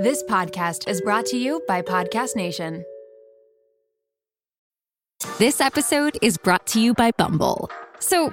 This podcast is brought to you by Podcast Nation. This episode is brought to you by Bumble. So,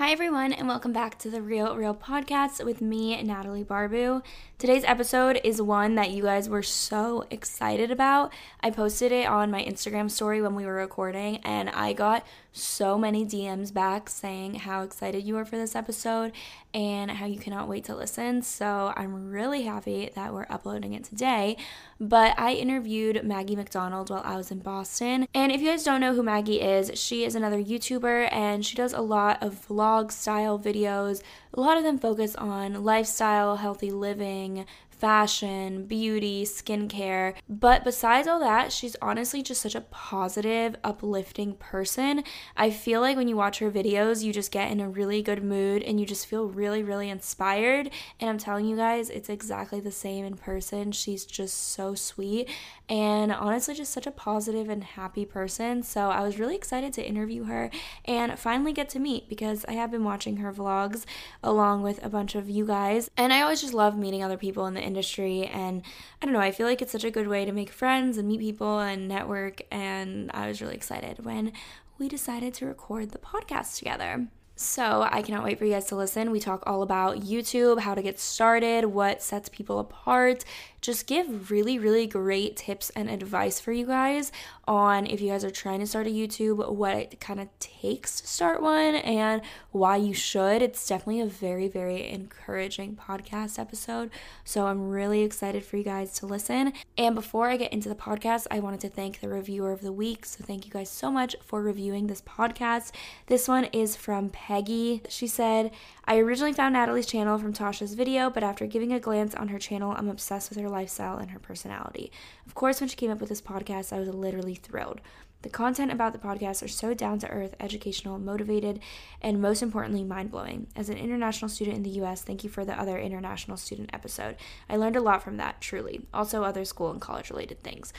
Hi, everyone, and welcome back to the Real Reel Podcast with me, Natalie Barbu. Today's episode is one that you guys were so excited about. I posted it on my Instagram story when we were recording, and I got so many DMs back saying how excited you are for this episode and how you cannot wait to listen. So I'm really happy that we're uploading it today. But I interviewed Maggie MacDonald while I was in Boston. And if you guys don't know who Maggie is, she is another YouTuber and she does a lot of vlog style videos. A lot of them focus on lifestyle, healthy living, fashion, beauty, skincare. But besides all that, she's honestly just such a positive, uplifting person. I feel like when you watch her videos, you just get in a really good mood and you just feel really, really inspired. And I'm telling you guys, it's exactly the same in person. She's just so sweet and honestly, just such a positive and happy person. So I was really excited to interview her and finally get to meet because I have been watching her vlogs along with a bunch of you guys. And I always just love meeting other people in the industry. And I don't know, I feel like it's such a good way to make friends and meet people and network. And I was really excited when we decided to record the podcast together. So I cannot wait for you guys to listen. We talk all about YouTube, how to get started, what sets people apart, just give really, really great tips and advice for you guys on if you guys are trying to start a YouTube, what it kind of takes to start one, and why you should. It's definitely a very, very encouraging podcast episode. So I'm really excited for you guys to listen. And before I get into the podcast, I wanted to thank the reviewer of the week. So thank you guys so much for reviewing this podcast. This one is from Peggy. She said, I originally found Natalie's channel from Tasha's video, but after giving a glance on her channel, I'm obsessed with her lifestyle and her personality. Of course, when she came up with this podcast, I was literally thrilled. The content about the podcast are so down to earth, educational, motivated, and most importantly, mind blowing. As an international student in the US, thank you for the other international student episode. I learned a lot from that, truly. Also, other school and college related things.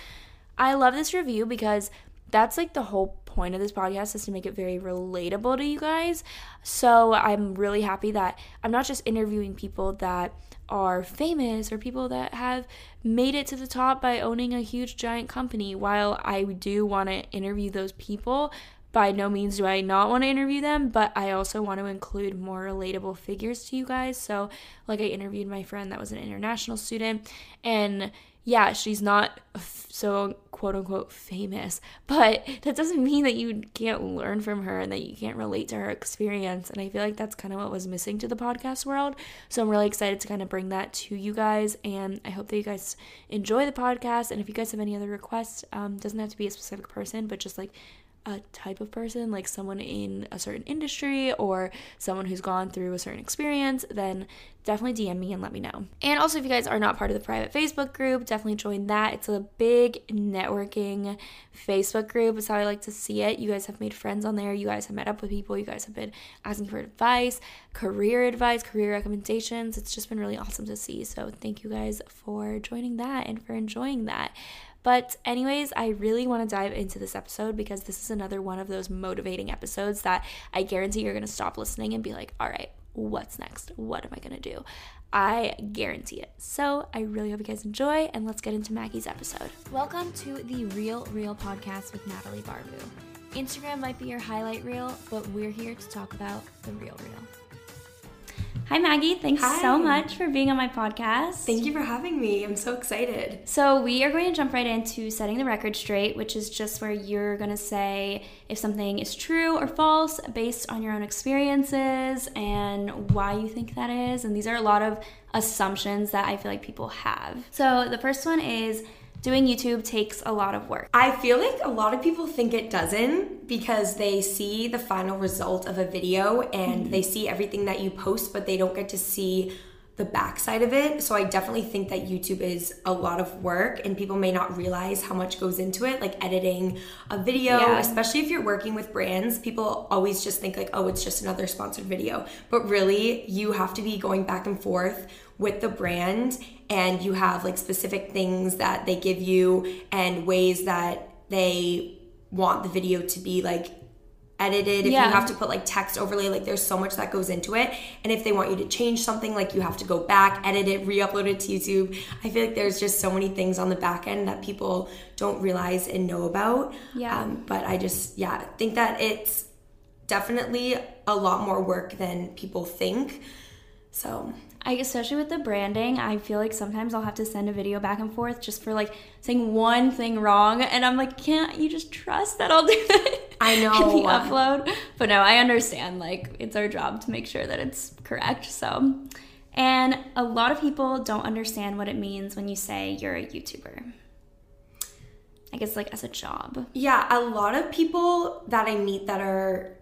I love this review because that's like the whole point of this podcast is to make it very relatable to you guys. So I'm really happy that I'm not just interviewing people that are famous or people that have made it to the top by owning a huge giant company. While I do want to interview those people, by no means do I not want to interview them, but I also want to include more relatable figures to you guys. So, like, I interviewed my friend that was an international student, and yeah, she's not so quote unquote famous, but that doesn't mean that you can't learn from her and that you can't relate to her experience. And I feel like that's kind of what was missing to the podcast world. So I'm really excited to kind of bring that to you guys. And I hope that you guys enjoy the podcast. And if you guys have any other requests, um, doesn't have to be a specific person, but just like a type of person, like someone in a certain industry or someone who's gone through a certain experience, then definitely DM me and let me know. And also, if you guys are not part of the private Facebook group, definitely join that. It's a big networking Facebook group, is how I like to see it. You guys have made friends on there, you guys have met up with people, you guys have been asking for advice, career advice, career recommendations. It's just been really awesome to see. So, thank you guys for joining that and for enjoying that. But, anyways, I really want to dive into this episode because this is another one of those motivating episodes that I guarantee you're going to stop listening and be like, all right, what's next? What am I going to do? I guarantee it. So, I really hope you guys enjoy and let's get into Maggie's episode. Welcome to the Real Reel podcast with Natalie Barbu. Instagram might be your highlight reel, but we're here to talk about the real real. Hi, Maggie. Thanks Hi. so much for being on my podcast. Thank you for having me. I'm so excited. So, we are going to jump right into setting the record straight, which is just where you're going to say if something is true or false based on your own experiences and why you think that is. And these are a lot of assumptions that I feel like people have. So, the first one is doing YouTube takes a lot of work. I feel like a lot of people think it doesn't because they see the final result of a video and Mm-hmm. they see everything that you post, but they don't get to see the backside of it. So I definitely think that YouTube is a lot of work and people may not realize how much goes into it, like editing a video, Yeah. especially if you're working with brands. People always just think like, oh, it's just another sponsored video. But really, you have to be going back and forth with the brand and you have like specific things that they give you and ways that they want the video to be like edited. If Yeah. you have to put like text overlay like there's so much that goes into it. And if they want you to change something like you have to go back edit it re-upload it to youtube. I feel like there's just so many things on the back end that people don't realize and know about. Yeah. um, but i just yeah think that it's definitely a lot more work than people think. So I especially with the branding, I feel like sometimes I'll have to send a video back and forth just for like saying one thing wrong, and I'm like, can't you just trust that I'll do that? I in know. the upload. But no, I understand. Like it's our job to make sure that it's correct. So, and a lot of people don't understand what it means when you say you're a YouTuber. I guess like as a job. Yeah, a lot of people that I meet that are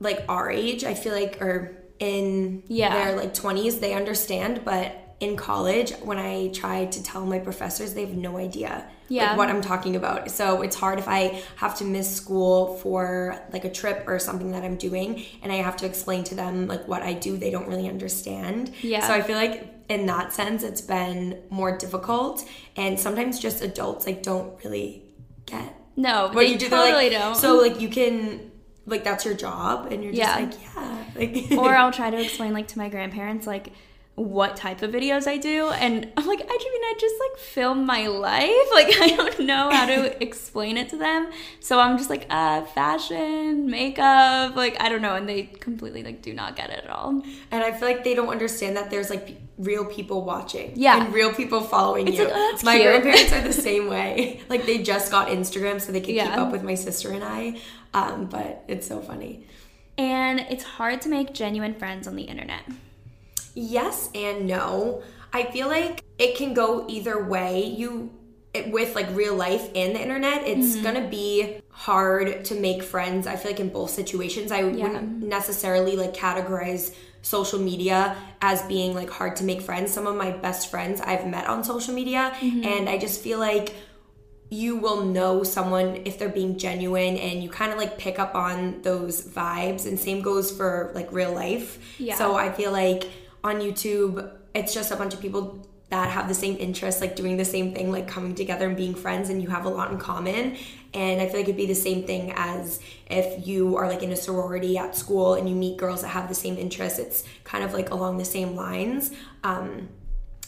like our age, I feel like are in Yeah. their like 20s, they understand, but in college when I try to tell my professors, they have no idea Yeah. like what I'm talking about. So it's hard if I have to miss school for like a trip or something that I'm doing and I have to explain to them like what I do, they don't really understand. Yeah. So I feel like in that sense it's been more difficult and sometimes just adults like don't really get No, what they you do. Totally like, don't. So like you can like that's your job, and you're just Yeah. like yeah, like or I'll try to explain like to my grandparents like what type of videos I do and I'm like I mean I just like film my life like I don't know how to explain it to them so I'm just like uh fashion makeup like I don't know and they completely like do not get it at all and I feel like they don't understand that there's like real people watching, Yeah. and real people following It's you. like, oh, my cute. grandparents are the same way. Like they just got Instagram so they could keep up with my sister and I. Um, but it's so funny. and it's hard to make genuine friends on the internet Yes and no. I feel like it can go either way. You it, with like real life and the internet, it's Mm-hmm. gonna be hard to make friends. I feel like in both situations, I wouldn't necessarily like categorize social media as being like hard to make friends. Some of my best friends I've met on social media, Mm-hmm. and I just feel like you will know someone if they're being genuine and you kind of like pick up on those vibes and same goes for like real life. Yeah. so i feel like on youtube it's just a bunch of people that have the same interests like doing the same thing like coming together and being friends and you have a lot in common. And i feel like it'd be the same thing as if you are like in a sorority at school and you meet girls that have the same interests. It's kind of like along the same lines. Um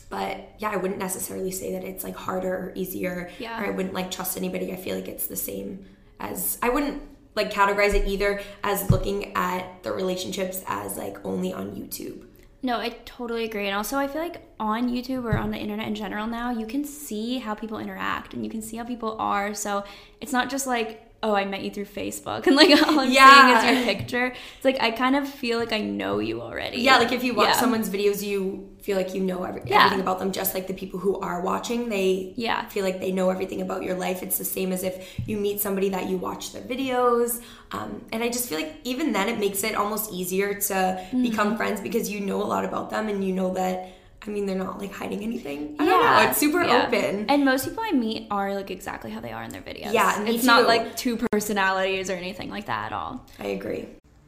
but yeah, I wouldn't necessarily say that it's like harder or easier. Yeah. Or I wouldn't like trust anybody. I feel like it's the same as I wouldn't like categorize it either as looking at the relationships as like only on YouTube. No, I totally agree. And also, I feel like on YouTube or on the internet in general now, you can see how people interact and you can see how people are. So it's not just like, oh, I met you through Facebook and like all I'm Yeah. seeing is your picture. It's like I kind of feel like I know you already. Yeah, like if you watch Yeah. someone's videos, you feel like you know every, Yeah. everything about them. Just like the people who are watching, they Yeah. feel like they know everything about your life. It's the same as if you meet somebody that you watch their videos. Um, and I just feel like even then, it makes it almost easier to Mm-hmm. become friends because you know a lot about them and you know that. I mean, they're not like hiding anything. I don't know. It's super yeah. open. And most people I meet are like exactly how they are in their videos. Yeah, me it's not like two personalities or anything like that at all. I agree.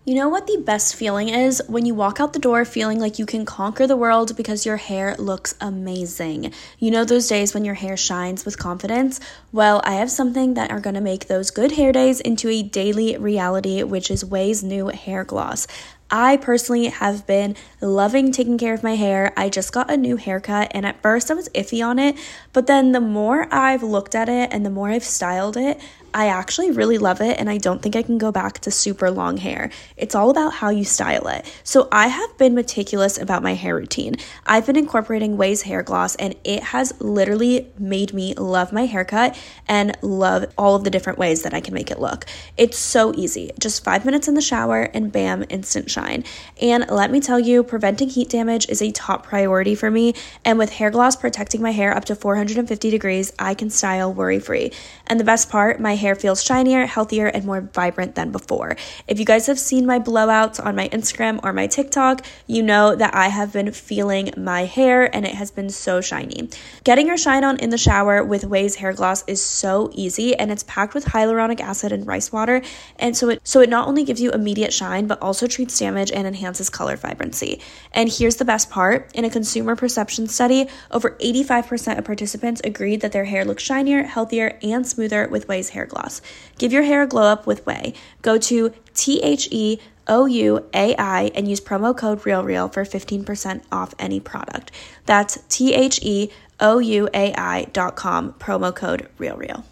You know what the best feeling is? When you walk out the door feeling like you can conquer the world because your hair looks amazing. You know those days when your hair shines with confidence? Well, I have something that are going to make those good hair days into a daily reality, which is OUAI's new hair gloss. I personally have been loving taking care of my hair. I just got a new haircut, and at first I was iffy on it, but then the more I've looked at it and the more I've styled it, I actually really love it, and I don't think I can go back to super long hair. It's all about how you style it. So, I have been meticulous about my hair routine. I've been incorporating OUAI's hair gloss, and it has literally made me love my haircut and love all of the different ways that I can make it look. It's so easy. Just five minutes in the shower, and bam, instant shine. And let me tell you, preventing heat damage is a top priority for me. And with hair gloss protecting my hair up to 450 degrees, I can style worry free. And the best part, my hair feels shinier, healthier, and more vibrant than before. If you guys have seen my blowouts on my Instagram or my TikTok, you know that I have been feeling my hair and it has been so shiny. Getting your shine on in the shower with OUAI's hair gloss is so easy and it's packed with hyaluronic acid and rice water. And so it so it not only gives you immediate shine, but also treats damage and enhances color vibrancy. And here's the best part in a consumer perception study, over 85% of participants agreed that their hair looks shinier, healthier, and smoother with OUAI's hair gloss. Give your hair a glow up with OUAI. Go to T H E O U A I and use promo code RealReal for 15% off any product. That's T H E O U A I dot com, promo code RealReal.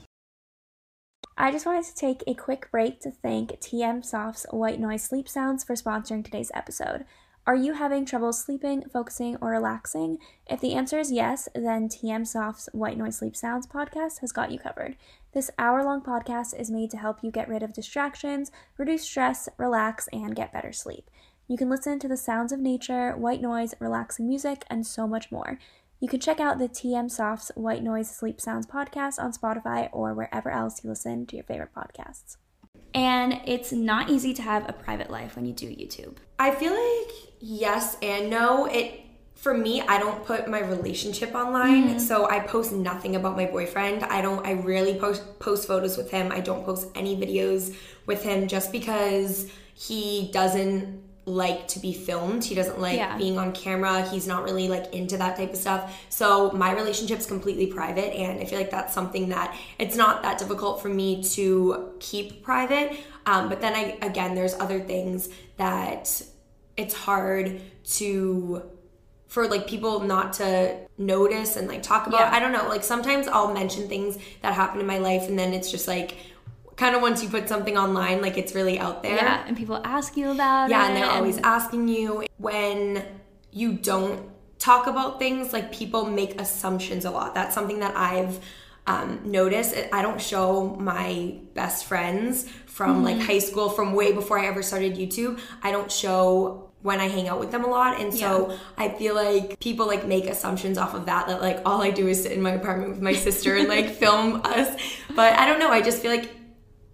I just wanted to take a quick break to thank TM Soft's White Noise Sleep Sounds for sponsoring today's episode. Are you having trouble sleeping, focusing, or relaxing? If the answer is yes, then TM Soft's White Noise Sleep Sounds podcast has got you covered. This hour long podcast is made to help you get rid of distractions, reduce stress, relax, and get better sleep. You can listen to the sounds of nature, white noise, relaxing music, and so much more. You can check out the TM Soft's White Noise Sleep Sounds podcast on Spotify or wherever else you listen to your favorite podcasts. And it's not easy to have a private life when you do YouTube. I feel like yes and no. It for me, I don't put my relationship online, so I post nothing about my boyfriend. I don't. I rarely post post photos with him. I don't post any videos with him just because he doesn't like to be filmed. He doesn't like Yeah. being on camera. He's not really like into that type of stuff. So my relationship's completely private and I feel like that's something that it's not that difficult for me to keep private. Um, but then I again there's other things that it's hard to for like people not to notice and like talk about. Yeah. I don't know. Like sometimes I'll mention things that happen in my life and then it's just like kind of once you put something online like it's really out there. Yeah, and people ask you about it. Yeah, and they're always asking you when you don't talk about things, like people make assumptions a lot. That's something that I've um, noticed. I don't show my best friends from like high school, from way before I ever started YouTube. I don't show when I hang out with them a lot. And so I feel like people like make assumptions off of that, that like all I do is sit in my apartment with my sister and like film us. But I don't know. I just feel like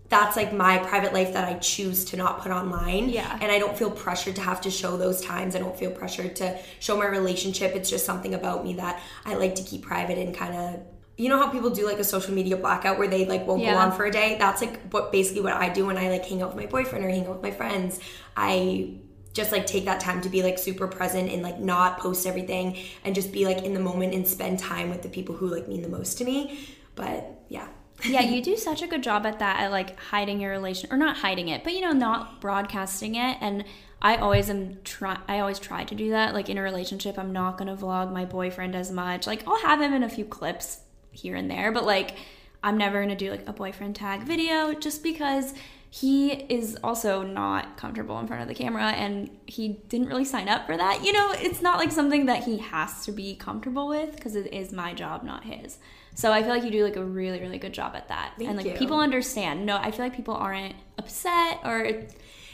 that's like my private life that I choose to not put online. Yeah. And I don't feel pressured to have to show those times. I don't feel pressured to show my relationship. It's just something about me that I like to keep private and kind of you know how people do like a social media blackout where they like won't go on for a day? That's like what basically what I do when I like hang out with my boyfriend or hang out with my friends. I just like take that time to be like super present and like not post everything and just be like in the moment and spend time with the people who like mean the most to me. But yeah. yeah, you do such a good job at that, at like hiding your relation, or not hiding it, but you know, not broadcasting it. And I always am try. I always try to do that. Like in a relationship, I'm not gonna vlog my boyfriend as much. Like I'll have him in a few clips here and there, but like I'm never gonna do like a boyfriend tag video just because he is also not comfortable in front of the camera and he didn't really sign up for that. You know, it's not like something that he has to be comfortable with because it is my job, not his. So I feel like you do like a really, really good job at that. Thank and like you. people understand. No, I feel like people aren't upset or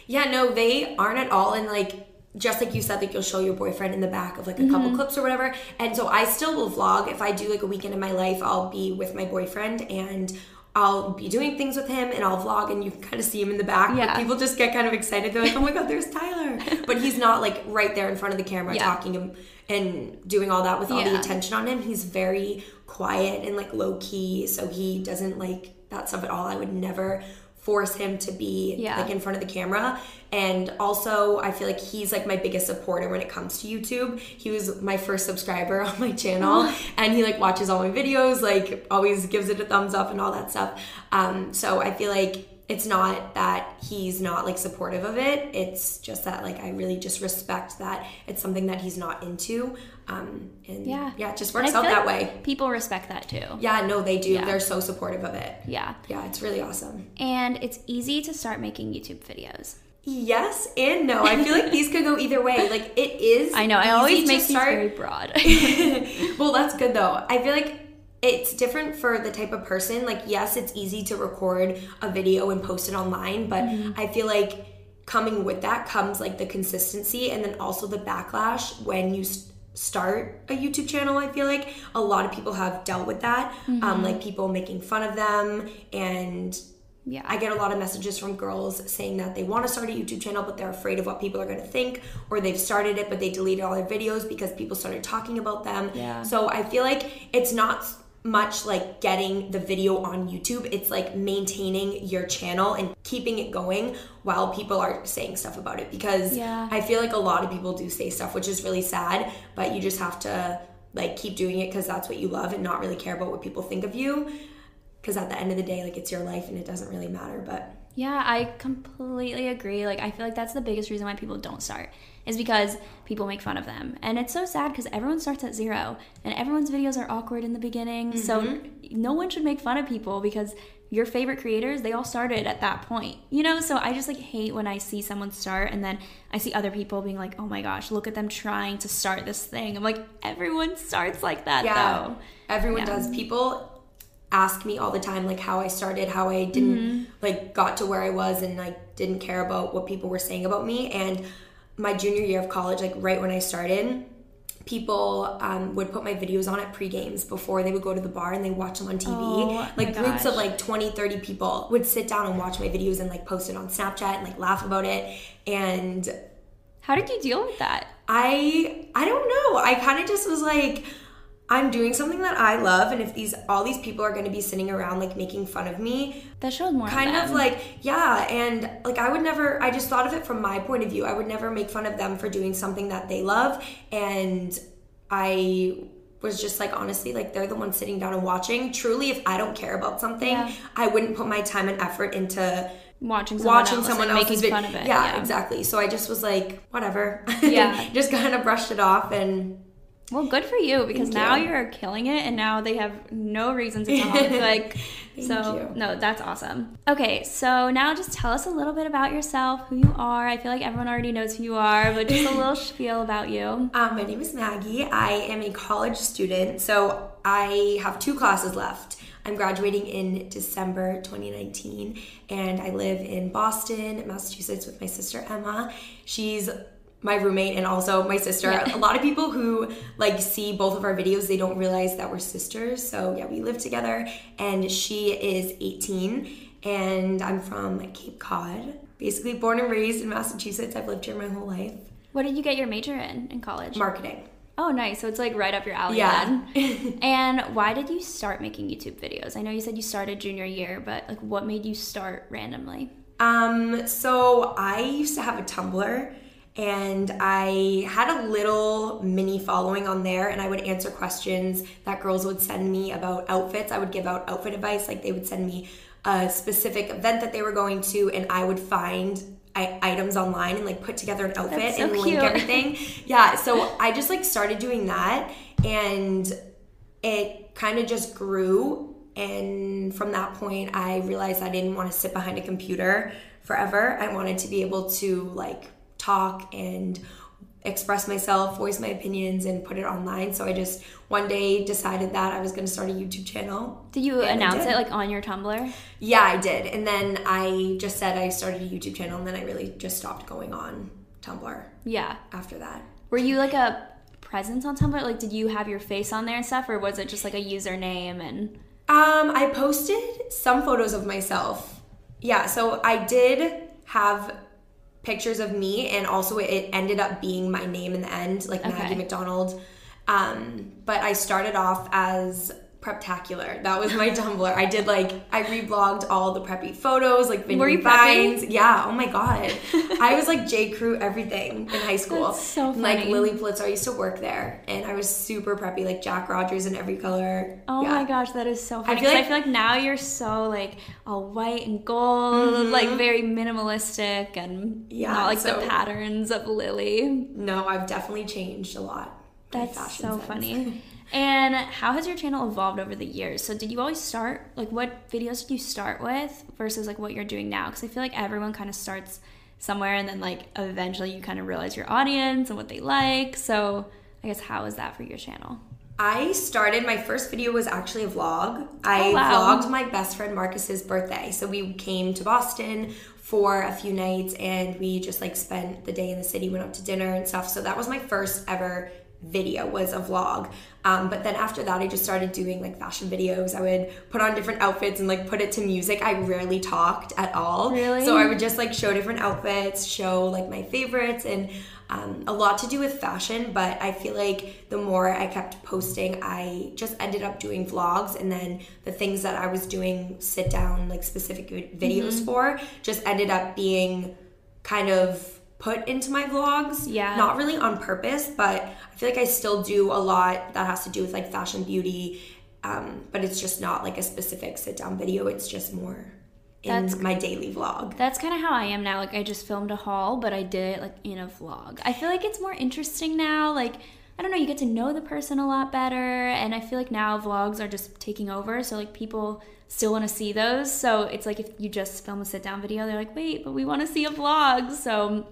Yeah, no, they aren't at all. And like, just like you said, like you'll show your boyfriend in the back of like a couple mm-hmm. clips or whatever. And so I still will vlog. If I do like a weekend in my life, I'll be with my boyfriend and I'll be doing things with him and I'll vlog and you can kind of see him in the back. Yeah. But people just get kind of excited. They're like, oh my God, there's Tyler. but he's not like right there in front of the camera Yeah. talking and, and doing all that with all the attention on him. He's very quiet and like low key. So he doesn't like that stuff at all. I would never force him to be Yeah. like in front of the camera. And also i feel like he's like my biggest supporter when it comes to youtube. He was my first subscriber on my channel. And he like watches all my videos like always gives it a thumbs up and all that stuff. Um so i feel like it's not that he's not like supportive of it. It's just that like i really just respect that it's something that he's not into um and Yeah. yeah it just works out that like way People respect that too. yeah no they do Yeah. they're so supportive of it Yeah. yeah it's really awesome And it's easy to start making YouTube videos. Yes and no. I feel like these could go either way. Like it is. I know, I always make these start- very broad. well, that's good though. I feel like it's different for the type of person. Like, yes, it's easy to record a video and post it online, but Mm-hmm. I feel like coming with that comes like the consistency and then also the backlash when you s- start a YouTube channel. I feel like a lot of people have dealt with that, Mm-hmm. um, like people making fun of them and yeah. I get a lot of messages from girls saying that they want to start a YouTube channel, but they're afraid of what people are going to think, or they've started it, but they deleted all their videos because people started talking about them. Yeah. So I feel like it's not much like getting the video on YouTube, it's like maintaining your channel and keeping it going while people are saying stuff about it because Yeah. I feel like a lot of people do say stuff, which is really sad, but you just have to like keep doing it because that's what you love and not really care about what people think of you because at the end of the day like it's your life and it doesn't really matter but Yeah, I completely agree. Like, I feel like that's the biggest reason why people don't start is because people make fun of them. And it's so sad because everyone starts at zero and everyone's videos are awkward in the beginning. So, mm-hmm. no one should make fun of people because your favorite creators, they all started at that point, you know? So, I just like hate when I see someone start and then I see other people being like, oh my gosh, look at them trying to start this thing. I'm like, everyone starts like that yeah though. everyone Yeah. does people ask me all the time like how i started how i didn't Mm-hmm. like got to where i was and like didn't care about what people were saying about me and my junior year of college like right when i started people um, would put my videos on at pre-games before they would go to the bar and they watch them on tv Oh, like groups of like 20 30 people would sit down and watch my videos and like post it on snapchat and like laugh about it and How did you deal with that? I I don't know. I kind of just was like I'm doing something that I love and if these all these people are going to be sitting around like making fun of me, That showed more kind of, of like yeah, and like I would never I just thought of it from my point of view. I would never make fun of them for doing something that they love and I was just like honestly like they're the ones sitting down and watching. Truly if I don't care about something, Yeah. I wouldn't put my time and effort into watching someone watching else someone and making fun of it. Yeah, exactly. So I just was like, whatever. Yeah. just kind of brushed it off and Well, good for you because Thank now you. are killing it, and now they have no reason to talk. like, so you. no, that's awesome. Okay, so now just tell us a little bit about yourself, who you are. I feel like everyone already knows who you are, but just a little spiel about you. Um, my name is Maggie. I am a college student, so I have two classes left. I'm graduating in December 2019, and I live in Boston, Massachusetts, with my sister Emma. She's my roommate and also my sister. Yeah. A lot of people who like see both of our videos, they don't realize that we're sisters. So yeah, we live together, and she is 18, and I'm from Cape Cod. Basically, born and raised in Massachusetts. I've lived here my whole life. What did you get your major in in college? Marketing. oh, nice. So it's like right up your alley. Yeah. Then. and why did you start making YouTube videos? I know you said you started junior year, but like, what made you start randomly? Um, so I used to have a Tumblr and I had a little mini following on there and I would answer questions that girls would send me about outfits. I would give out outfit advice, like they would send me a specific event that they were going to and I would find I- items online and like put together an outfit so and link everything. yeah, so I just like started doing that and it kind of just grew and from that point, I realized I didn't want to sit behind a computer forever. I wanted to be able to like talk and express myself, voice my opinions, and put it online. So I just one day decided that I was going to start a YouTube channel. Did you announce did. it like on your Tumblr? Yeah, I did. And then I just said I started a YouTube channel, and then I really just stopped going on Tumblr Yeah. after that. Were you like a presence on Tumblr? Like, did you have your face on there and stuff, or was it just like a username and? Um, I posted some photos of myself. Yeah, so I did have pictures of me, and also it ended up being my name in the end, like Okay. Maggie MacDonald. Um, but I started off as Preptacular. That was my Tumblr. I did like I reblogged all the preppy photos, like Were you vineyard vines. Yeah. Oh my god. I was like J Crew everything in high school. That's so And, Like funny. Lilly Pulitzer. I used to work there, and I was super preppy, like Jack Rogers in every color. Oh Yeah. my gosh, that is so funny. feel 'cause I like- feel like now you're so like all white and gold, mm-hmm. like very minimalistic and Yeah, not like so- the patterns of Lilly. No, I've definitely changed a lot. That's so sense. funny. And how has your channel evolved over the years? So did you always start like what videos did you start with versus like what you're doing now? Because I feel like everyone kind of starts somewhere and then like eventually you kind of realize your audience and what they like. So I guess how is that for your channel? I started my first video was actually a vlog. Oh, I Oh, wow. vlogged my best friend Marcus's birthday. So we came to Boston for a few nights and we just like spent the day in the city, went out to dinner and stuff. So that was my first ever video was a vlog. Um, but then after that I just started doing like fashion videos. I would put on different outfits and like put it to music. I rarely talked at all. Really? So I would just like show different outfits, show like my favorites and um, a lot to do with fashion, but I feel like the more I kept posting, I just ended up doing vlogs, and then the things that I was doing sit down, like specific videos Mm-hmm. for, just ended up being kind of put into my vlogs. Yeah. Not really on purpose, but I feel like I still do a lot that has to do with like fashion, beauty, um, but it's just not like a specific sit down video, it's just more in That's- my daily vlog. That's kind of how I am now. Like I just filmed a haul, but I did it like in a vlog. I feel like it's more interesting now. Like I don't know, you get to know the person a lot better, and I feel like now vlogs are just taking over. So like people still want to see those. So it's like if you just film a sit down video, they're like, wait, but we want to see a vlog. So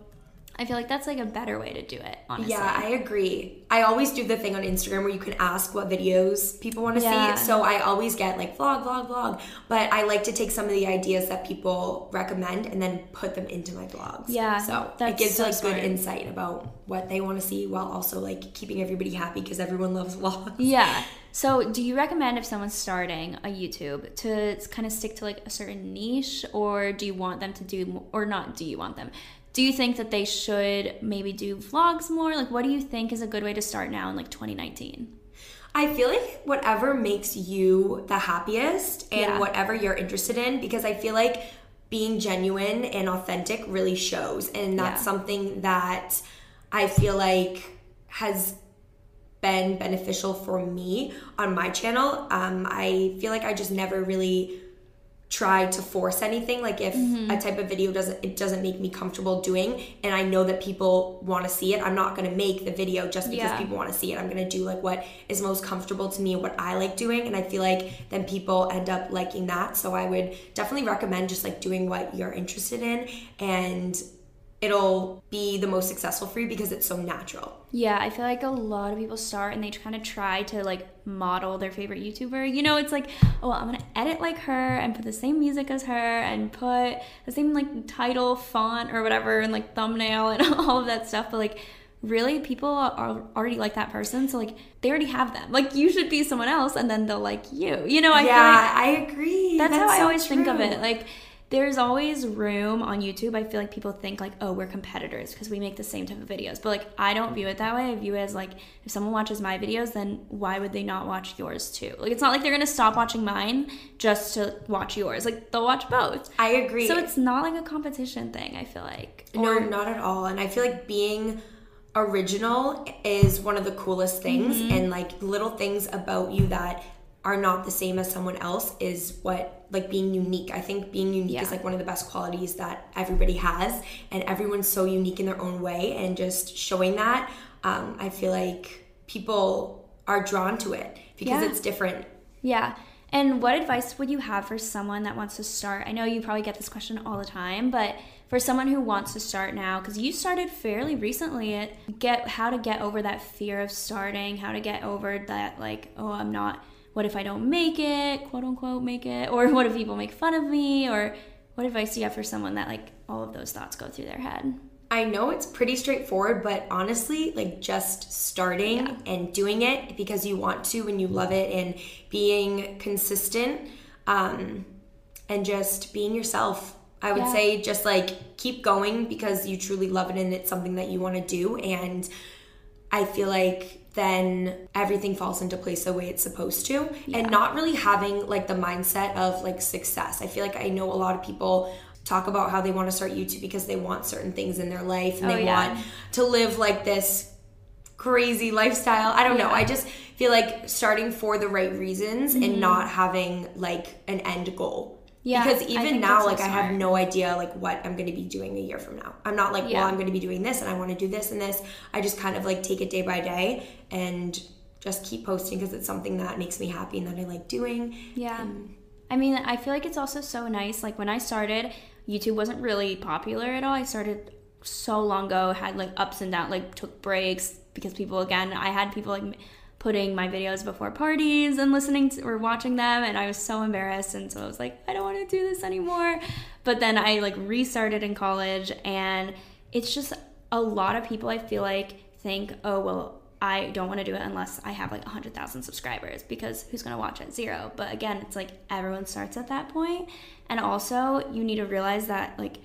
I feel like that's like a better way to do it. Honestly. Yeah, I agree. I always do the thing on Instagram where you can ask what videos people want to Yeah. see. So I always get like vlog, vlog, vlog. But I like to take some of the ideas that people recommend and then put them into my vlogs. Yeah, So it gives so like smart. good insight about what they want to see while also like keeping everybody happy because everyone loves vlogs. Yeah. So, do you recommend if someone's starting a YouTube to kind of stick to like a certain niche, or do you want them to do, or not? Do you want them? Do you think that they should maybe do vlogs more? Like, what do you think is a good way to start now in like 2019? I feel like whatever makes you the happiest and Yeah. whatever you're interested in, because I feel like being genuine and authentic really shows. And that's Yeah. something that I feel like has been beneficial for me on my channel. Um, I feel like I just never really try to force anything. Like if mm-hmm. a type of video doesn't it doesn't make me comfortable doing and i know that people want to see it i'm not going to make the video just because Yeah. people want to see it. I'm going to do like what is most comfortable to me what i like doing and i feel like then people end up liking that. So i would definitely recommend just like doing what you're interested in and it'll be the most successful for you because it's so natural Yeah, I feel like a lot of people start and they kind of try to like model their favorite YouTuber. You know, it's like, oh, I'm gonna edit like her and put the same music as her and put the same like title, font, or whatever, and like thumbnail and all of that stuff. But like, really, people are already like that person, so like they already have them. Like, you should be someone else, and then they'll like you. You know, I yeah feel like i agree that's, how I so always think of it. Like, there's always room on YouTube. I feel like people think like, oh, we're competitors because we make the same type of videos. But like, I don't view it that way. I view it as like, if someone watches my videos, then why would they not watch yours too? Like, it's not like they're gonna stop watching mine just to watch yours. Like, they'll watch both. i agree So it's not like a competition thing. I feel like. No, not at all. And I feel like being original is one of the coolest things, Mm-hmm. and like little things about you that are not the same as someone else is what like being unique. I think being unique Yeah. is like one of the best qualities that everybody has, and everyone's so unique in their own way, and just showing that, um, I feel like people are drawn to it because Yeah. it's different. Yeah. And what advice would you have for someone that wants to start? I know you probably get this question all the time, but for someone who wants to start now because you started fairly recently at get how to get over that fear of starting, how to get over that like, oh, I'm not what if I don't make it, quote unquote make it, or what if people make fun of me or what advice do you have for someone that like all of those thoughts go through their head? I know it's pretty straightforward, but honestly, like just starting yeah. and doing it because you want to and you love it and being consistent um, and just being yourself. I would yeah. say just like keep going because you truly love it and it's something that you want to do. And I feel like then everything falls into place the way it's supposed to yeah. and not really having like the mindset of like success. I feel like I know a lot of people talk about how they want to start YouTube because they want certain things in their life and oh, they yeah. want to live like this crazy lifestyle. I don't yeah. know. I just feel like starting for the right reasons mm-hmm. and not having like an end goal. Yeah, because even now, like I have no idea like what I'm going to be doing a year from now. I'm not like, yeah. well, I'm going to be doing this and I want to do this and this. I just kind of like take it day by day and just keep posting because it's something that makes me happy and that I like doing. Yeah. And, I mean, I feel like it's also so nice. Like when I started, YouTube wasn't really popular at all. I started so long ago, had like ups and downs, like took breaks because people again, I had people like putting my videos before parties and listening to or watching them and I was so embarrassed and so I was like I don't want to do this anymore. But then I like restarted in college and it's just a lot of people I feel like think, "Oh, well, I don't want to do it unless I have like 100,000 subscribers because who's going to watch at zero? But again, it's like everyone starts at that point. And also, you need to realize that like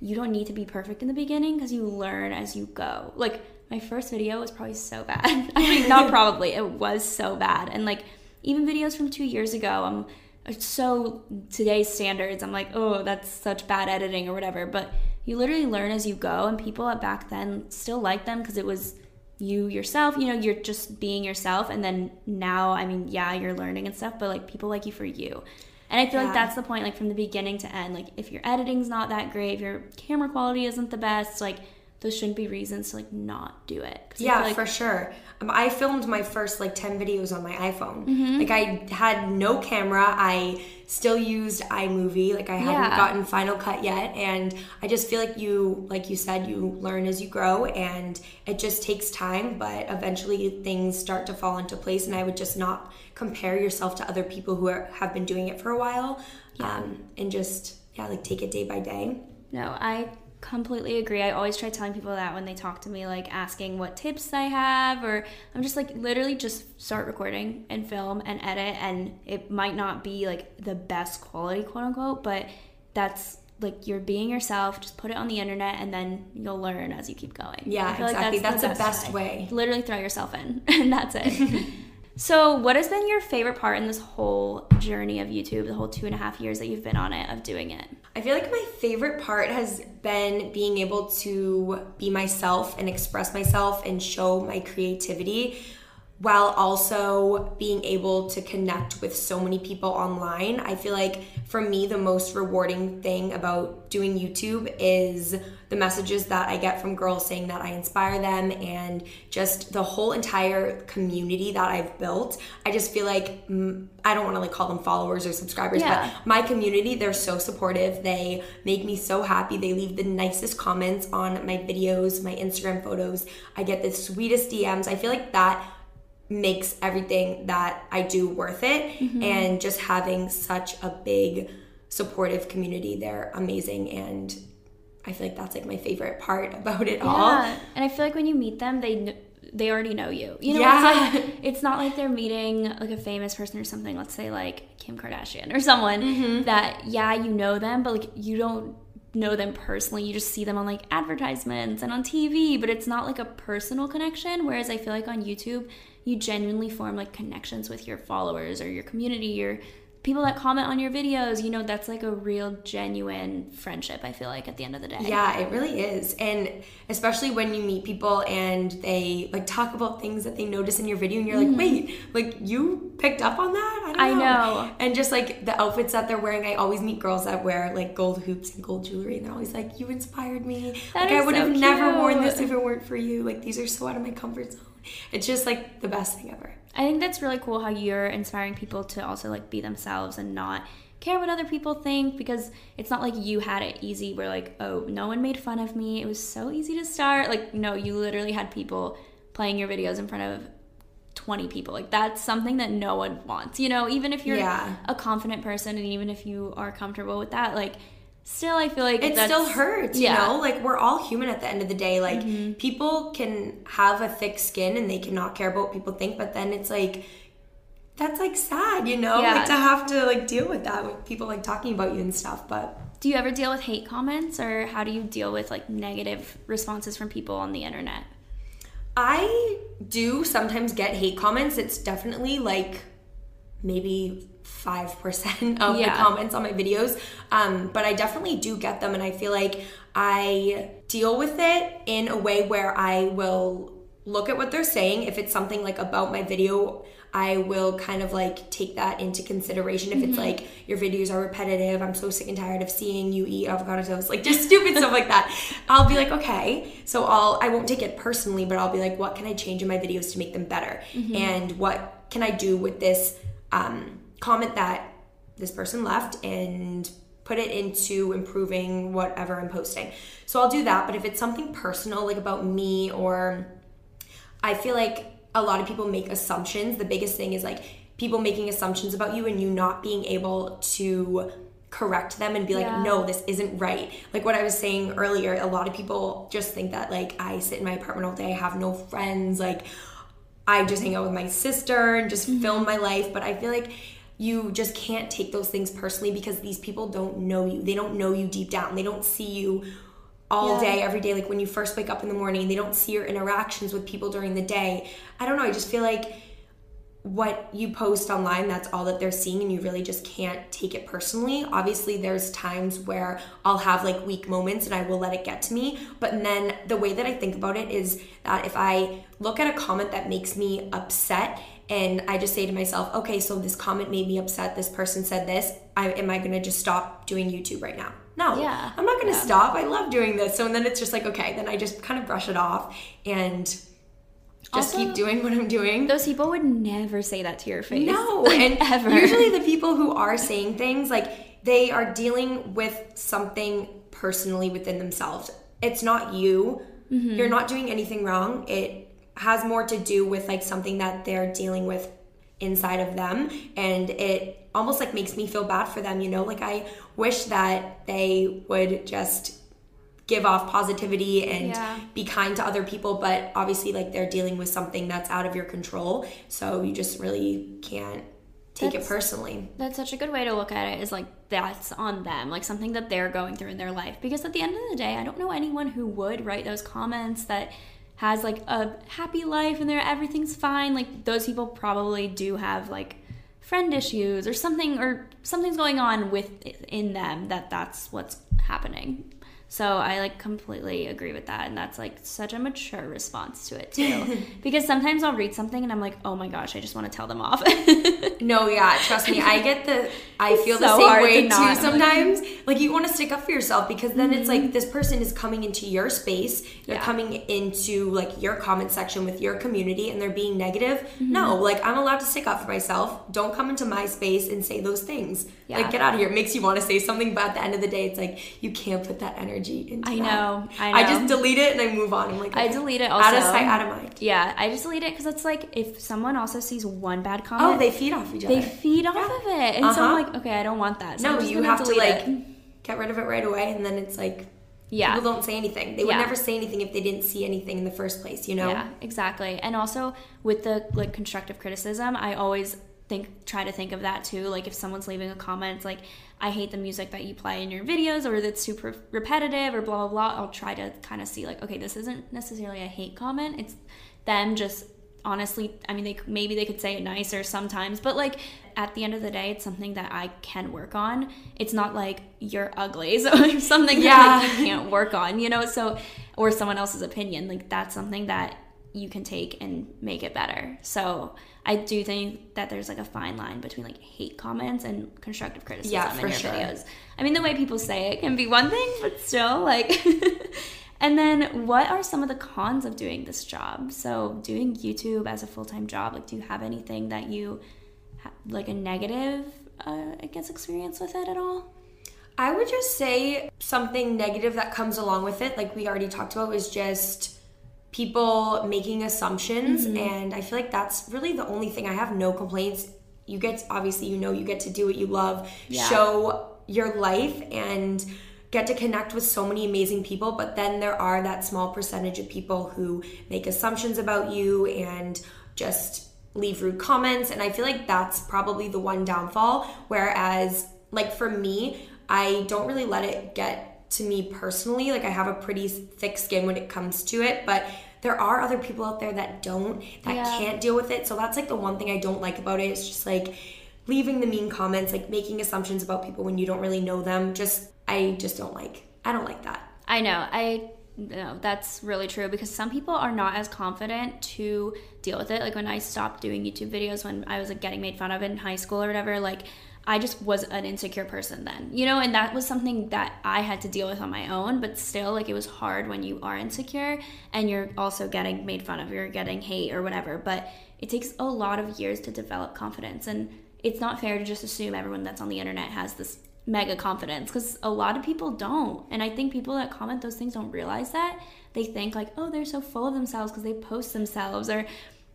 you don't need to be perfect in the beginning because you learn as you go. Like my first video was probably so bad. I mean, not probably, it was so bad. And like even videos from 2 years ago, I'm uh, so today's standards, I'm like, "Oh, that's such bad editing or whatever." But you literally learn as you go and people back then still like them because it was you yourself you know you're just being yourself and then now i mean yeah you're learning and stuff but like people like you for you and i feel yeah. like that's the point like from the beginning to end like if your editing's not that great if your camera quality isn't the best like those shouldn't be reasons to like not do it. Yeah, like- for sure. Um, I filmed my first like 10 videos on my iPhone. Mm-hmm. Like I had no camera. I still used iMovie. Like I hadn't yeah. gotten Final Cut yet. And I just feel like you, like you said, you learn as you grow and it just takes time, but eventually things start to fall into place. And I would just not compare yourself to other people who are, have been doing it for a while. Yeah. Um, and just, yeah, like take it day by day. No, I completely agree. I always try telling people that when they talk to me, like asking what tips I have, or I'm just like literally just start recording and film and edit. And it might not be like the best quality, quote unquote, but that's like you're being yourself. Just put it on the internet and then you'll learn as you keep going. Yeah, exactly. Like that's, that's, the, best, best way. way. Literally throw yourself in, and that's it. So, what has been your favorite part in this whole journey of YouTube, the whole two and a half years that you've been on it, of doing it? I feel like my favorite part has been being able to be myself and express myself and show my creativity while also being able to connect with so many people online. I feel like for me, the most rewarding thing about doing YouTube is the messages that I get from girls saying that I inspire them and just the whole entire community that I've built. I just feel like mm, I don't want to like call them followers or subscribers, yeah. but my community, they're so supportive. They make me so happy. They leave the nicest comments on my videos, my Instagram photos. I get the sweetest DMs. I feel like that makes everything that I do worth it. Mm-hmm. And just having such a big supportive community, they're amazing. And I feel like that's like my favorite part about it yeah. all. And I feel like when you meet them, they they already know you. You know, yeah. it's, like, it's not like they're meeting like a famous person or something. Let's say like Kim Kardashian or someone mm-hmm. that yeah you know them, but like you don't know them personally. You just see them on like advertisements and on TV, but it's not like a personal connection. Whereas I feel like on YouTube, you genuinely form like connections with your followers or your community, your people that comment on your videos, you know, that's like a real genuine friendship, I feel like, at the end of the day. Yeah, it really is. And especially when you meet people and they like talk about things that they notice in your video and you're like, mm-hmm. wait, like you picked up on that? I, I know. know. And just like the outfits that they're wearing, I always meet girls that wear like gold hoops and gold jewelry and they're always like, you inspired me. That like I would so have cute. never worn this if it weren't for you. Like these are so out of my comfort zone. It's just like the best thing ever. I think that's really cool how you're inspiring people to also like be themselves and not care what other people think because it's not like you had it easy where like oh no one made fun of me. It was so easy to start. Like no you literally had people playing your videos in front of 20 people. Like that's something that no one wants you know? Even if you're Yeah. a confident person and even if you are comfortable with that like still i feel like it still hurts, you Yeah. Mm-hmm. know? Like we're all human at the end of the day. Like people can have a thick skin and they cannot care about what people think, but then it's like that's like sad, you know? Yeah. Like to have to like deal with that with people like talking about you and stuff. But do you ever deal with hate comments or how do you deal with like negative responses from people on the internet I do sometimes get hate comments. It's definitely like maybe 5% of Yeah. the comments on my videos. Um, but I definitely do get them. And I feel like I deal with it in a way where I will look at what they're saying. If it's something like about my video, I will kind of like take that into consideration. If it's like your videos are repetitive, I'm so sick and tired of seeing you eat avocado toast, like just stupid stuff like that. I'll be like, okay. So I'll I won't take it personally, but I'll be like, what can I change in my videos to make them better? And what can I do with this um, comment that this person left and put it into improving whatever I'm posting. So I'll do that. But if it's something personal, like about me or I feel like a lot of people make assumptions. The biggest thing is like people making assumptions about you and you not being able to correct them and be like, Yeah. no, this isn't right. Like what I was saying earlier, a lot of people just think that like I sit in my apartment all day, I have no friends, like I just hang out with my sister and just mm-hmm. film my life. But I feel like you just can't take those things personally because these people don't know you. They don't know you deep down. They don't see you all Yeah. day, every day. Like when you first wake up in the morning, they don't see your interactions with people during the day. I don't know. I just feel like what you post online that's all that they're seeing and you really just can't take it personally. Obviously there's times where i'll have like weak moments and i will let it get to me but then the way that i think about it is that if i look at a comment that makes me upset and i just say to myself okay so this comment made me upset this person said this I, am i going to just stop doing youtube right now? No. Yeah. i'm not going to Yeah. stop. I love doing this. So and then it's just like okay then i just kind of brush it off and just Also, keep doing what i'm doing those people would never say that to your face no, Like, and ever usually the people who are saying things like they are dealing with something personally within themselves. It's not you. Mm-hmm. You're not doing anything wrong. It has more to do with like something that they're dealing with inside of them and it almost like makes me feel bad for them, you know? Like I wish that they would just give off positivity and Yeah. be kind to other people but obviously like they're dealing with something that's out of your control so you just really can't take it personally That's such a good way to look at it is like that's on them, like something that they're going through in their life. Because at the end of the day, I don't know anyone who would write those comments that has like a happy life and they're everything's fine. Like those people probably do have like friend issues or something or something's going on with in them that that's what's happening. So I like completely agree with that and that's like such a mature response to it too. because sometimes I'll read something and I'm like, "Oh my gosh, I just want to tell them off." no yeah trust me i get the i feel the same way to too sometimes like you want to stick up for yourself because then it's like mm-hmm. this person is coming into your space they're Yeah. coming into like your comment section with your community and they're being negative no mm-hmm. like i'm allowed to stick up for myself don't come into my space and say those things Yeah. like get out of here it makes you want to say something but at the end of the day it's like you can't put that energy into I know, I i know. just delete it and i move on i'm like I delete it also. out of sight out of mind Yeah, I just delete it because it's like if someone also sees one bad comment, oh they feed off each other they feed off of it, and so Uh-huh. I'm like, okay, I don't want that. So no you have to like it. get rid of it right away and then it's like yeah, people don't say anything they would Yeah. never say anything if they didn't see anything in the first place you know yeah, exactly. And also with the like constructive criticism, I always think try to think of that too. Like if someone's leaving a comment, it's like I hate the music that you play in your videos, or that's super repetitive, or blah blah blah. I'll try to kind of see like, okay, this isn't necessarily a hate comment. It's them just honestly i mean they maybe they could say it nicer sometimes but like at the end of the day it's something that i can work on it's not like you're ugly so it's something that like, you can't work on you know so or someone else's opinion like that's something that you can take and make it better so i do think that there's like a fine line between like hate comments and constructive criticism Yeah, in your sure. videos i mean the way people say it can be one thing but still like And then, what are some of the cons of doing this job? So, doing YouTube as a full time job, like, do you have anything that you like a negative, uh, I guess, experience with it at all? I would just say something negative that comes along with it, like we already talked about, is just people making assumptions. Mm-hmm. And I feel like that's really the only thing. I have no complaints. You get, obviously, you know, you get to do what you love, Yeah. show your life, and get to connect with so many amazing people. But then there are that small percentage of people who make assumptions about you and just leave rude comments. And I feel like that's probably the one downfall. Whereas, like for me, I don't really let it get to me personally. Like I have a pretty thick skin when it comes to it, but there are other people out there that don't, that Yeah. can't deal with it. So that's like the one thing I don't like about it. It's just like leaving the mean comments, like making assumptions about people when you don't really know them. Just I just don't like. I don't like that. I know. I know that's really true because some people are not as confident to deal with it. Like when I stopped doing YouTube videos when I was like getting made fun of in high school or whatever, like I just was an insecure person then, you know, and that was something that I had to deal with on my own, but still, like, it was hard when you are insecure and you're also getting made fun of, you're getting hate or whatever. But it takes a lot of years to develop confidence, and it's not fair to just assume everyone that's on the internet has this mega confidence because a lot of people don't. And I think people that comment those things don't realize that. They think, like, oh, they're so full of themselves because they post themselves, or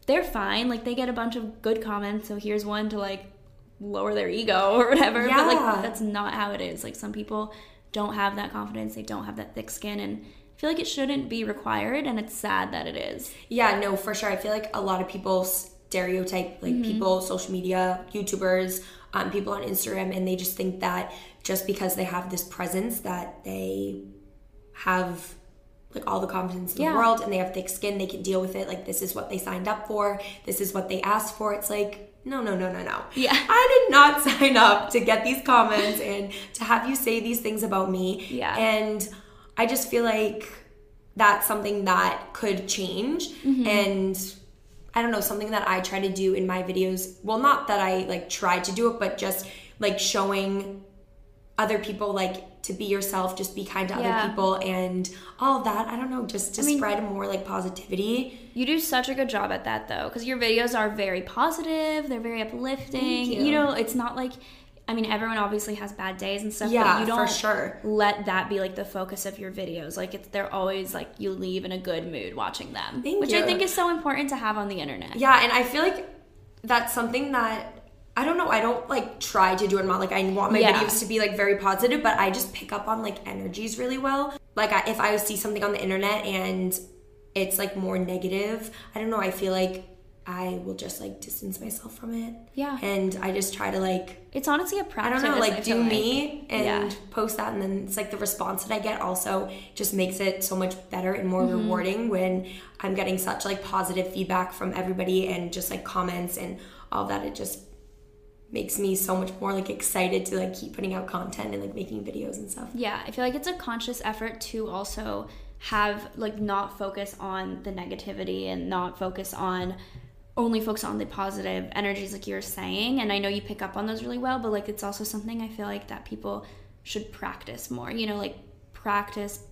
they're fine. Like, they get a bunch of good comments, so here's one to, like, lower their ego or whatever. But like that's not how it is. Like some people don't have that confidence, they don't have that thick skin and I feel like it shouldn't be required and it's sad that it is. Yeah, no, for sure. I feel like a lot of people stereotype like people, social media, YouTubers, um, people on Instagram, and they just think that just because they have this presence that they have like all the confidence in Yeah. the world and they have thick skin, they can deal with it. Like this is what they signed up for. This is what they asked for. It's like no, no, no, no, no. Yeah. I did not sign up to get these comments and to have you say these things about me. Yeah. And I just feel like that's something that could change Mm-hmm. and I don't know, something that I try to do in my videos. Well, not that I like try to do it, but just like showing other people like to be yourself, just be kind to Yeah. other people and all of that. I don't know, just to mean- spread more like positivity. You do such a good job at that though, because your videos are very positive, they're very uplifting. Thank you. know, it's not like I mean, everyone obviously has bad days and stuff, Yeah, but you for don't sure. let that be like the focus of your videos. Like it's they're always like you leave in a good mood watching them. Thank which I think is so important to have on the internet. Yeah, and I feel like that's something that I don't know. I don't like try to do it. Not like I want my Yeah. videos to be like very positive, but I just pick up on like energies really well. Like I, if I see something on the internet and it's like more negative, I don't know. I feel like I will just like distance myself from it. Yeah. and I just try to like It's honestly a practice. I don't know, like do me and Yeah. post that, and then it's like the response that I get also just makes it so much better and more Mm-hmm. rewarding when I'm getting such like positive feedback from everybody and just like comments and all that. It just makes me so much more like excited to like keep putting out content and like making videos and stuff. Yeah, I feel like it's a conscious effort to also have like not focus on the negativity and not focus on only focus on the positive energies like you're saying and I know you pick up on those really well but like it's also something I feel like that people should practice more you know like practice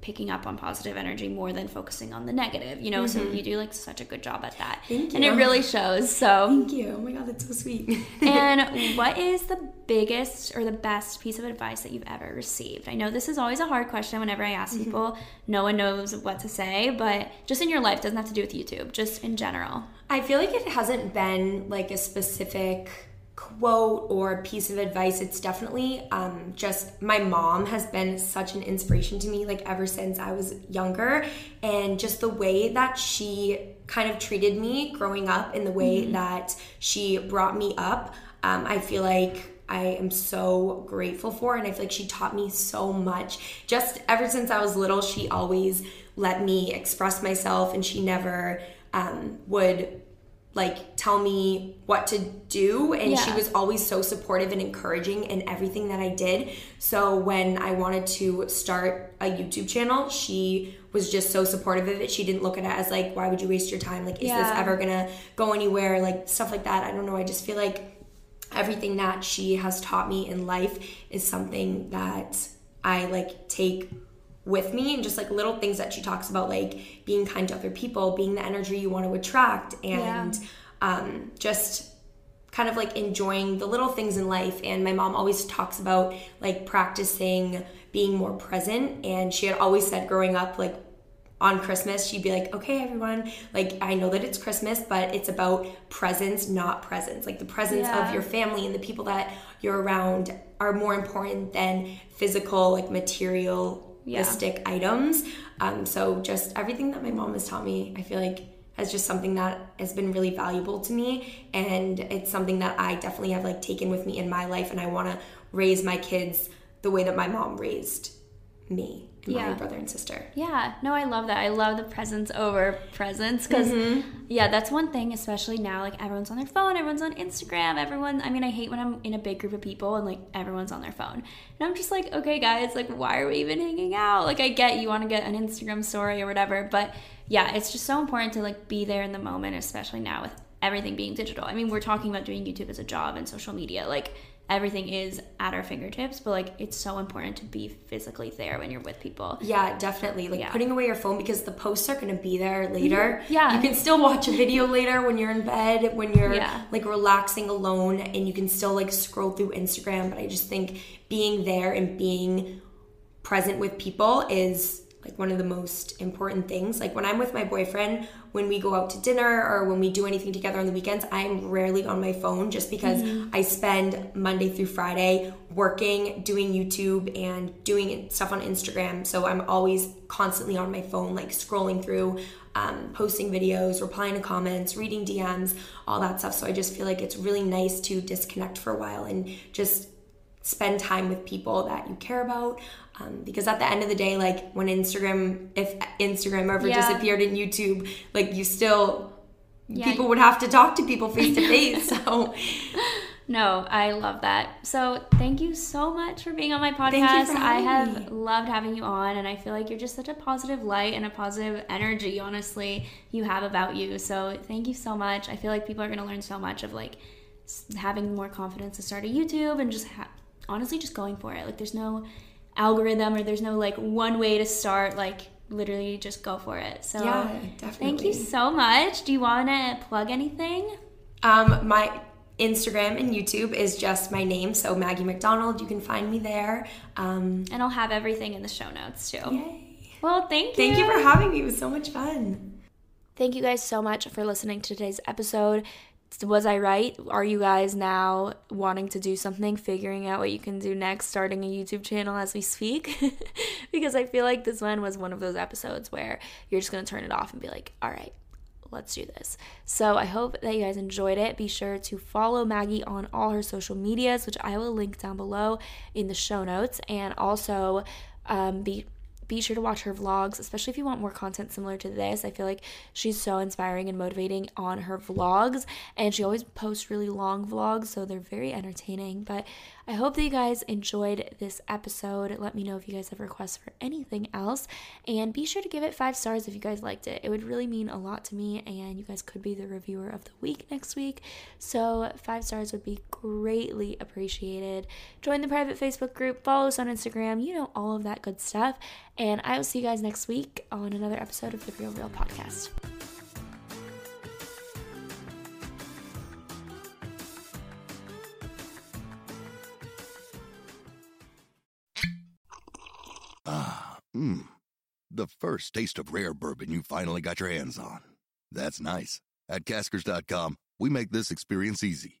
picking up on positive energy more than focusing on the negative you know so you do like such a good job at that Mm-hmm. Thank and it really shows so Thank you. Oh my god, that's so sweet. and what is the biggest or the best piece of advice that you've ever received? I know this is always a hard question whenever I ask people. No one knows what to say, but just in your life doesn't have to do with YouTube, just in general. I feel like it hasn't been like a specific quote or piece of advice. It's definitely um, just my mom has been such an inspiration to me, like ever since I was younger, and just the way that she kind of treated me growing up, and the way that she brought me up. Um, I feel like I am so grateful for, and I feel like she taught me so much. Just ever since I was little, she always let me express myself, and she never um, would like tell me what to do and she was always so supportive and encouraging in everything that I did. So when I wanted to start a YouTube channel, she was just so supportive of it. She didn't look at it as like why would you waste your time? Like is this ever going to go anywhere? Like stuff like that. I don't know. I just feel like everything that she has taught me in life is something that I like take with me and just like little things that she talks about like being kind to other people being the energy you want to attract and yeah. um, just kind of like enjoying the little things in life and my mom always talks about like practicing being more present and she had always said growing up like on Christmas, she'd be like, okay, everyone, like, I know that it's Christmas, but it's about presence, not presents. Like, the presence yeah. of your family and the people that you're around are more important than physical, like, materialistic yeah. items. Um, so, just everything that my mom has taught me, I feel like has just something that has been really valuable to me. And it's something that I definitely have, like, taken with me in my life. And I want to raise my kids the way that my mom raised me yeah. my brother and sister. Yeah, no, I love that. I love the presence over presents because, mm-hmm. yeah, that's one thing, especially now. Like everyone's on their phone, everyone's on Instagram, everyone. I mean, I hate when I'm in a big group of people and like everyone's on their phone, and I'm just like, okay, guys, like, why are we even hanging out? Like, I get you want to get an Instagram story or whatever, but yeah, it's just so important to like be there in the moment, especially now with everything being digital. I mean, we're talking about doing YouTube as a job and social media, like everything is at our fingertips, but like it's so important to be physically there when you're with people. Yeah, definitely. Like yeah. putting away your phone because the posts are going to be there later. Mm-hmm. Yeah. You can still watch a video later when you're in bed, when you're yeah. like relaxing alone, and you can still like scroll through Instagram. But I just think being there and being present with people is like one of the most important things. Like when I'm with my boyfriend, when we go out to dinner or when we do anything together on the weekends, I'm rarely on my phone just because mm-hmm. I spend Monday through Friday working, doing YouTube and doing stuff on Instagram. So I'm always constantly on my phone, like scrolling through, um, posting videos, replying to comments, reading DMs, all that stuff. So I just feel like it's really nice to disconnect for a while and just spend time with people that you care about. Um, because at the end of the day, like when Instagram, if Instagram ever yeah. disappeared in YouTube, like you still, yeah. people would have to talk to people face to face. So, no, I love that. So, thank you so much for being on my podcast. I have me. loved having you on, and I feel like you're just such a positive light and a positive energy, honestly, you have about you. So, thank you so much. I feel like people are going to learn so much of like having more confidence to start a YouTube and just ha- honestly just going for it. Like there's no algorithm or there's no like one way to start. Like literally just go for it. So yeah, definitely. Thank you so much. Do you want to plug anything? Um, my Instagram and YouTube is just my name, so Maggie MacDonald. You can find me there. Um, and I'll have everything in the show notes too. Yay. Well, thank you. Thank you for having me. It was so much fun. Thank you guys so much for listening to today's episode was I right? Are you guys now wanting to do something, figuring out what you can do next, starting a YouTube channel as we speak? because I feel like this one was one of those episodes where you're just going to turn it off and be like, all right, let's do this. So I hope that you guys enjoyed it. Be sure to follow Maggie on all her social medias, which I will link down below in the show notes. And also, um, be be sure to watch her vlogs, especially if you want more content similar to this. I feel like she's so inspiring and motivating on her vlogs, and she always posts really long vlogs, so they're very entertaining. But I hope that you guys enjoyed this episode. Let me know if you guys have requests for anything else, and be sure to give it five stars if you guys liked it. It would really mean a lot to me, and you guys could be the reviewer of the week next week. So, five stars would be greatly appreciated. Join the private Facebook group, follow us on Instagram, you know, all of that good stuff. And I will see you guys next week on another episode of the Real Reel Podcast. Ah, mmm. The first taste of rare bourbon you finally got your hands on. That's nice. At caskers.com, we make this experience easy.